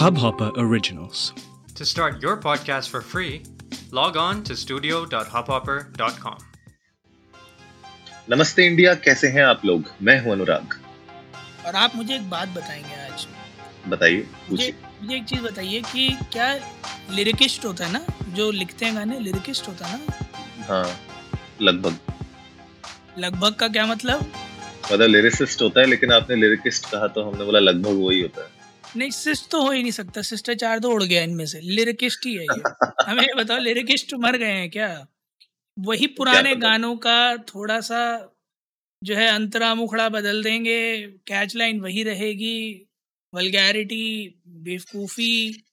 Hubhopper Originals. To start your podcast for free, log on to studio.hubhopper.com. नमस्ते India कैसे हैं आप लोग? मैं हूँ अनुराग। और आप मुझे एक बात बताएँगे आज। बताइए मुझे मुझे एक चीज़ बताइए कि क्या लिरिकिस्ट होता है ना? जो लिखते हैं गाने लिरिकिस्ट होता है ना? हाँ लगभग। लगभग का क्या मतलब? मतलब लिरिसिस्ट होता है लेकिन आपने लिरिकिस्ट कहा तो हमने बोला लगभग वही होता है। नहीं सिस्ट तो हो ही नहीं सकता। शिष्टाचार तो उड़ गया इनमें से। लिरिकिस्ट ही है ये। हमें बताओ लिरिकिस्ट मर गए हैं क्या? वही पुराने? गानों का थोड़ा सा जो है अंतरा मुखड़ा बदल देंगे। कैच लाइन वही रहेगी। वलगैरिटी बेवकूफ़ी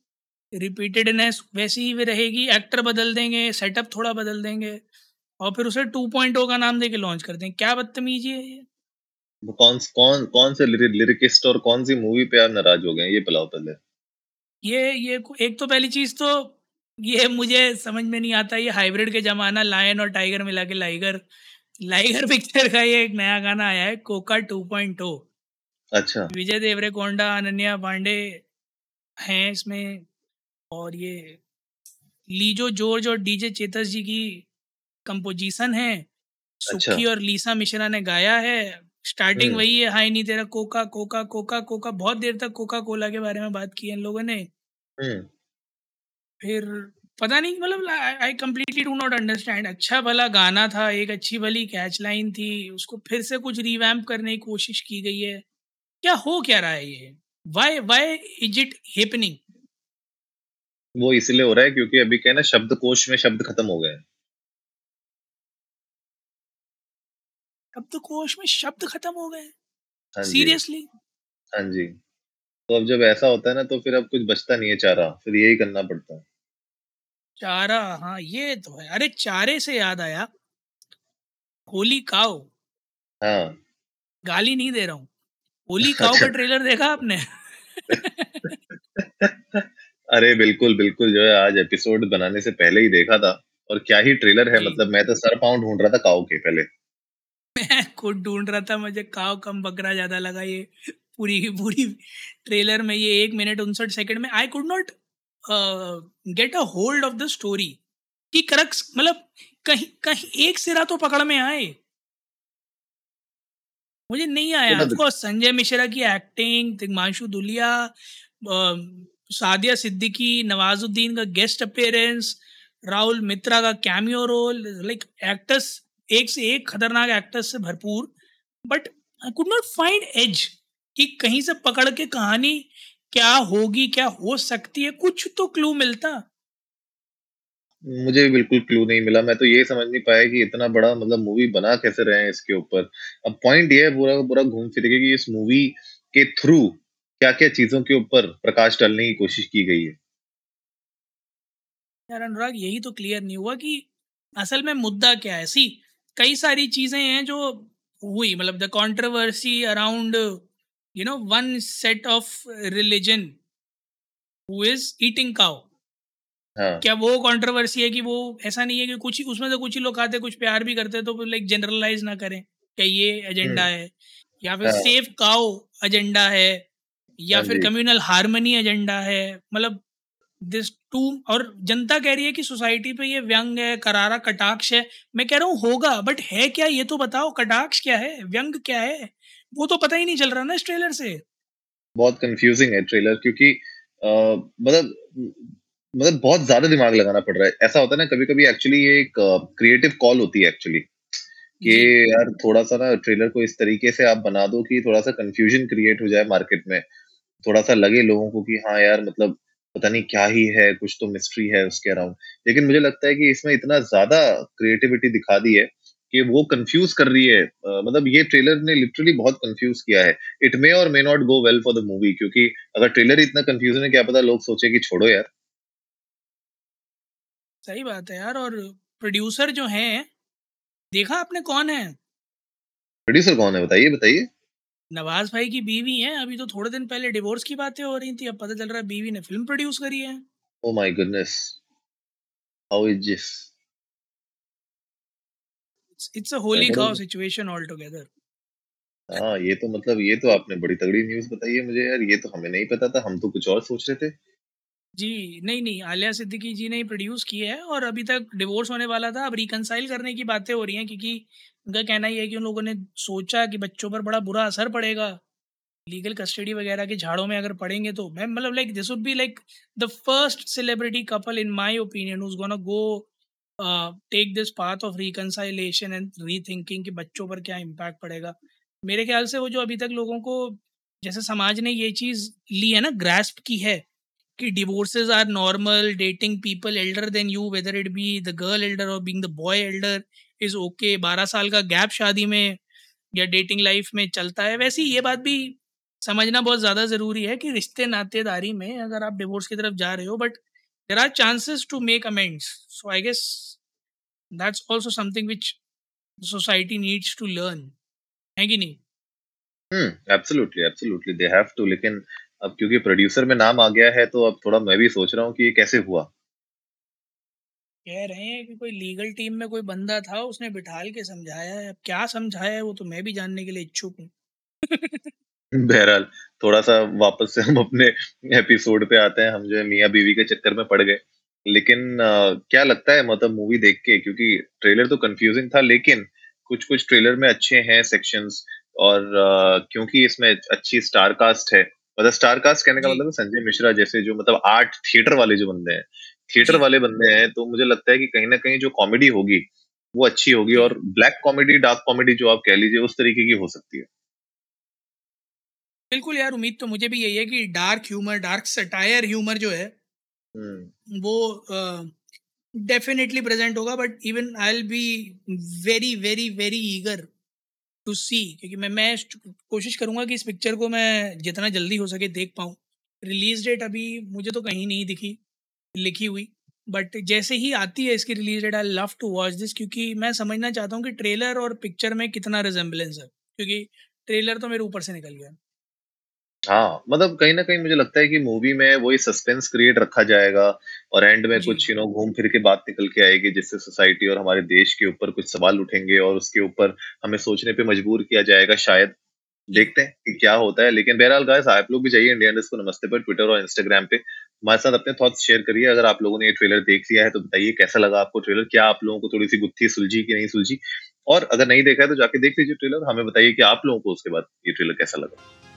रिपीटेडनेस वैसी ही भी रहेगी। एक्टर बदल देंगे सेटअप थोड़ा बदल देंगे। और फिर उसे 2.0 का नाम देके लॉन्च कर देंगे क्या बदतमीजी है ये? कौन कौन कौन से लिरिकिस्ट और कौन सी मूवी पे आप नाराज़ हो गए ये पिलाओ पहले। ये ये एक तो पहली चीज़ तो ये मुझे समझ में नहीं आता ये हाइब्रिड के जमाना लायन और टाइगर मिला के लाइगर लाइगर पिक्चर का ये एक नया गाना आया है कोका 2.0 अच्छा। विजय देवरे कोंडा अनन्या पांडे हैं इसमें और ये लीजो जॉर्ज और डीजे चेतस जी की कंपोजिशन है। सुखी अच्छा। और लीसा मिश्रा ने गाया है। स्टार्टिंग हम्म। वही है हाई नहीं तेरा कोका कोका कोका कोका बहुत देर तक कोका कोला के बारे में बात की है इन लोगों ने। हम्म। फिर पता नहीं मतलब I completely do not understand अच्छा भला गाना था एक अच्छी भली कैच लाइन थी उसको फिर से कुछ रिवैम्प करने की कोशिश की गई है। क्या हो क्या रहा है ये? Why why is it happening वो इसलिए हो रहा है क्योंकि अभी क्या ना शब्दकोश में शब्द खत्म हो गए हैं। शब्द कोश में शब्द खत्म हो गए हाँ। सीरियसली हाँ जी। तो अब जब ऐसा होता है ना तो फिर अब कुछ बचता नहीं है चारा फिर यही करना पड़ता है। चारा? हाँ ये तो है। अरे चारे से याद आया। होली काओ। हाँ। गाली नहीं दे रहा हूँ। होली काओ का ट्रेलर देखा आपने? अरे बिल्कुल बिल्कुल जो है आज एपिसोड बनाने से पहले ही देखा था। और क्या ही ट्रेलर है मतलब मैं तो सर पाउंड ढूंढ रहा था काऊ के पहले। मैं खुद ढूंढ रहा था मुझे काव कम बकरा ज़्यादा लगा ये पूरी की पूरी ट्रेलर में ये एक मिनट उनसठ सेकंड में I could not get a hold of the story कि करक्स मतलब कहीं कहीं एक सिरा तो पकड़ में आए। मुझे नहीं आया। ऑफकोर्स संजय मिश्रा की एक्टिंग तिग्मांशु दुलिया अ, सादिया सिद्दीकी नवाजुद्दीन का गेस्ट अपेयरेंस राहुल मित्रा का कैमियो रोल लाइक एक्टर्स एक से एक खतरनाक एक्टर्स से भरपूर but I could not find age कि कहीं से पकड़ के कहानी क्या होगी क्या हो सकती है कुछ तो क्लू मिलता। मुझे भी बिल्कुल क्लू नहीं मिला। मैं तो ये समझ नहीं पाया कि इतना बड़ा मतलब मूवी बना कैसे रहे हैं इसके ऊपर। अब पॉइंट ये है पूरा पूरा घूम फिर के कि इस मूवी के थ्रू क्या क्या चीज़ों के ऊपर प्रकाश डालने की कोशिश की गई है। यार अनुराग यही तो क्लियर नहीं हुआ कि असल में मुद्दा क्या है। सी कई सारी चीज़ें हैं जो हुई मतलब the controversy around you know one set of religion who is eating cow हाँ क्या वो कंट्रोवर्सी है कि वो ऐसा नहीं है कि कुछ ही उसमें से कुछ ही लोग खाते कुछ प्यार भी करते हैं तो लाइक जनरलाइज ना करें क्या ये एजेंडा हम्म। है या फिर। सेफ़ काओ एजेंडा है या हाँ फिर। कम्युनल हार्मनी एजेंडा है मतलब दिस टू और जनता कह रही है कि सोसाइटी पे ये व्यंग है करारा कटाक्ष है। मैं कह रहा हूँ होगा बट है क्या? ये तो बताओ कटाक्ष क्या है? व्यंग क्या है? वो तो पता ही नहीं चल रहा ना इस ट्रेलर से। बहुत कंफ्यूजिंग है ट्रेलर क्योंकि मतलब मतलब बहुत ज़्यादा दिमाग लगाना पड़ रहा है। ऐसा होता है ना कभी कभी एक्चुअली ये एक क्रिएटिव कॉल होती है एक्चुअली कि यार थोड़ा सा ना ट्रेलर को इस तरीके से आप बना दो कि थोड़ा सा कंफ्यूजन क्रिएट हो जाए मार्केट में। थोड़ा सा लगे लोगों को कि हाँ यार मतलब पता नहीं क्या ही है कुछ तो मिस्ट्री है उसके अराउंड लेकिन मुझे लगता है कि इसमें इतना ज़्यादा क्रिएटिविटी दिखा दी है कि वो कंफ्यूज कर रही है। अ, मतलब ये ट्रेलर ने लिटरली बहुत कंफ्यूज किया है। इट मे और may not go well for the movie क्योंकि अगर ट्रेलर इतना कंफ्यूजन है क्या पता लोग सोचे कि छोड़ो यार। सही बात है यार और प्रोड्यूसर जो हैं देखा आपने कौन है? प्रोड्यूसर कौन है? बताइए बताइए। नवाज़ भाई की बीवी है अभी तो थोड़े दिन पहले डिवोर्स की बातें हो रही थी अब पता चल रहा है बीवी ने फ़िल्म प्रोड्यूस करी है। ओ my goodness how is this it's a holy cow situation all together हाँ ये तो मतलब ये तो आपने बड़ी तगड़ी न्यूज़ बताई है मुझे यार ये तो हमें नहीं पता था हम तो कुछ और सोच रहे थे। जी, नहीं नहीं, आलिया सिद्दीकी जी ने प्रोड्यूस किया है और अभी तक डिवोर्स होने वाला था। अब रिकनसाइल करने की बातें हो रही हैं क्योंकि उनका कहना ये है कि उन लोगों ने सोचा कि बच्चों पर बड़ा बुरा असर पड़ेगा। लीगल कस्टडी वगैरह के झाड़ों में अगर पड़ेंगे तो मैं मतलब like this would be like the first celebrity couple in my opinion who's gonna go take this path of reconciliation and rethinking कि बच्चों पर क्या इम्पैक्ट पड़ेगा। मेरे ख्याल से वो जो अभी तक लोगों को, जैसे समाज ने ये चीज़ ली है ना ग्रास्प की है कि divorces are normal dating people elder than you whether it be the girl elder और being the boy elder is okay बारह साल का गैप शादी में या डेटिंग लाइफ में चलता है, वैसे ये बात भी समझना बहुत ज़्यादा ज़रूरी है कि रिश्ते नातेदारी में अगर आप डिवोर्स की तरफ़ जा रहे हो but there are chances to make amends so I guess that's also something which society needs to learn है कि नहीं? हम्म absolutely absolutely they have to लेकिन अब क्योंकि प्रोड्यूसर में नाम आ गया है तो अब थोड़ा मैं भी सोच रहा हूँ कि ये कैसे हुआ? कह रहे हैं कि कोई लीगल टीम में कोई बंदा था उसने बिठाल के समझाया है। अब क्या समझाया है वो तो मैं भी जानने के लिए इच्छुक हूँ। बहरहाल थोड़ा सा वापस से हम अपने एपिसोड पे आते हैं। हम जो है मियाँ बीवी के चक्कर में पड़ गए। लेकिन आ, क्या लगता है मतलब मूवी देख के? क्योंकि ट्रेलर तो कंफ्यूजिंग था लेकिन कुछ कुछ ट्रेलर में अच्छे हैं सेक्शंस और आ, क्योंकि इसमें अच्छी स्टार कास्ट है मतलब स्टार कास्ट कहने का मतलब संजय मिश्रा जैसे जो मतलब आर्ट थिएटर वाले जो बंदे हैं थिएटर वाले बंदे हैं तो मुझे लगता है कि कहीं ना कहीं जो कॉमेडी होगी वो अच्छी होगी और ब्लैक कॉमेडी डार्क कॉमेडी जो आप कह लीजिए उस तरीके की हो सकती है। बिल्कुल यार उम्मीद तो मुझे भी यही है कि dark humour dark satire humour जो है हम्म। वो डेफिनेटली प्रेजेंट होगा but even I will be very very very eager to see क्योंकि मैं मैं कोशिश करूँगा कि इस पिक्चर को मैं जितना जल्दी हो सके देख पाऊँ। रिलीज़ डेट अभी मुझे तो कहीं नहीं दिखी, लिखी हुई बट जैसे ही आती है इसकी release date I love to watch this क्योंकि मैं समझना चाहता हूँ कि ट्रेलर और पिक्चर में कितना रिजेंबलेंस है, क्योंकि ट्रेलर तो मेरे ऊपर से निकल गया। हाँ मतलब कहीं ना कहीं मुझे लगता है कि मूवी में वही सस्पेंस क्रिएट रखा जाएगा और एंड में कुछ यू नो घूम फिर के बात निकल के आएगी जिससे सोसाइटी और हमारे देश के ऊपर कुछ सवाल उठेंगे और उसके ऊपर हमें सोचने पे मजबूर किया जाएगा शायद। देखते हैं कि क्या होता है लेकिन बहरहाल गाइस आप लोग भी जाइए इंडिया को नमस्ते पर ट्विटर और इंस्टाग्राम पे। हमारे साथ अपने थॉट्स शेयर करिए। अगर आप लोगों ने ये ट्रेलर देख लिया है तो बताइए कैसा लगा आपको ट्रेलर क्या आप लोगों को थोड़ी सी गुत्थी सुलझी कि नहीं सुलझी? और अगर नहीं देखा है तो जाके देख लीजिए ट्रेलर हमें बताइए कि आप लोगों को उसके बाद ये ट्रेलर कैसा लगा।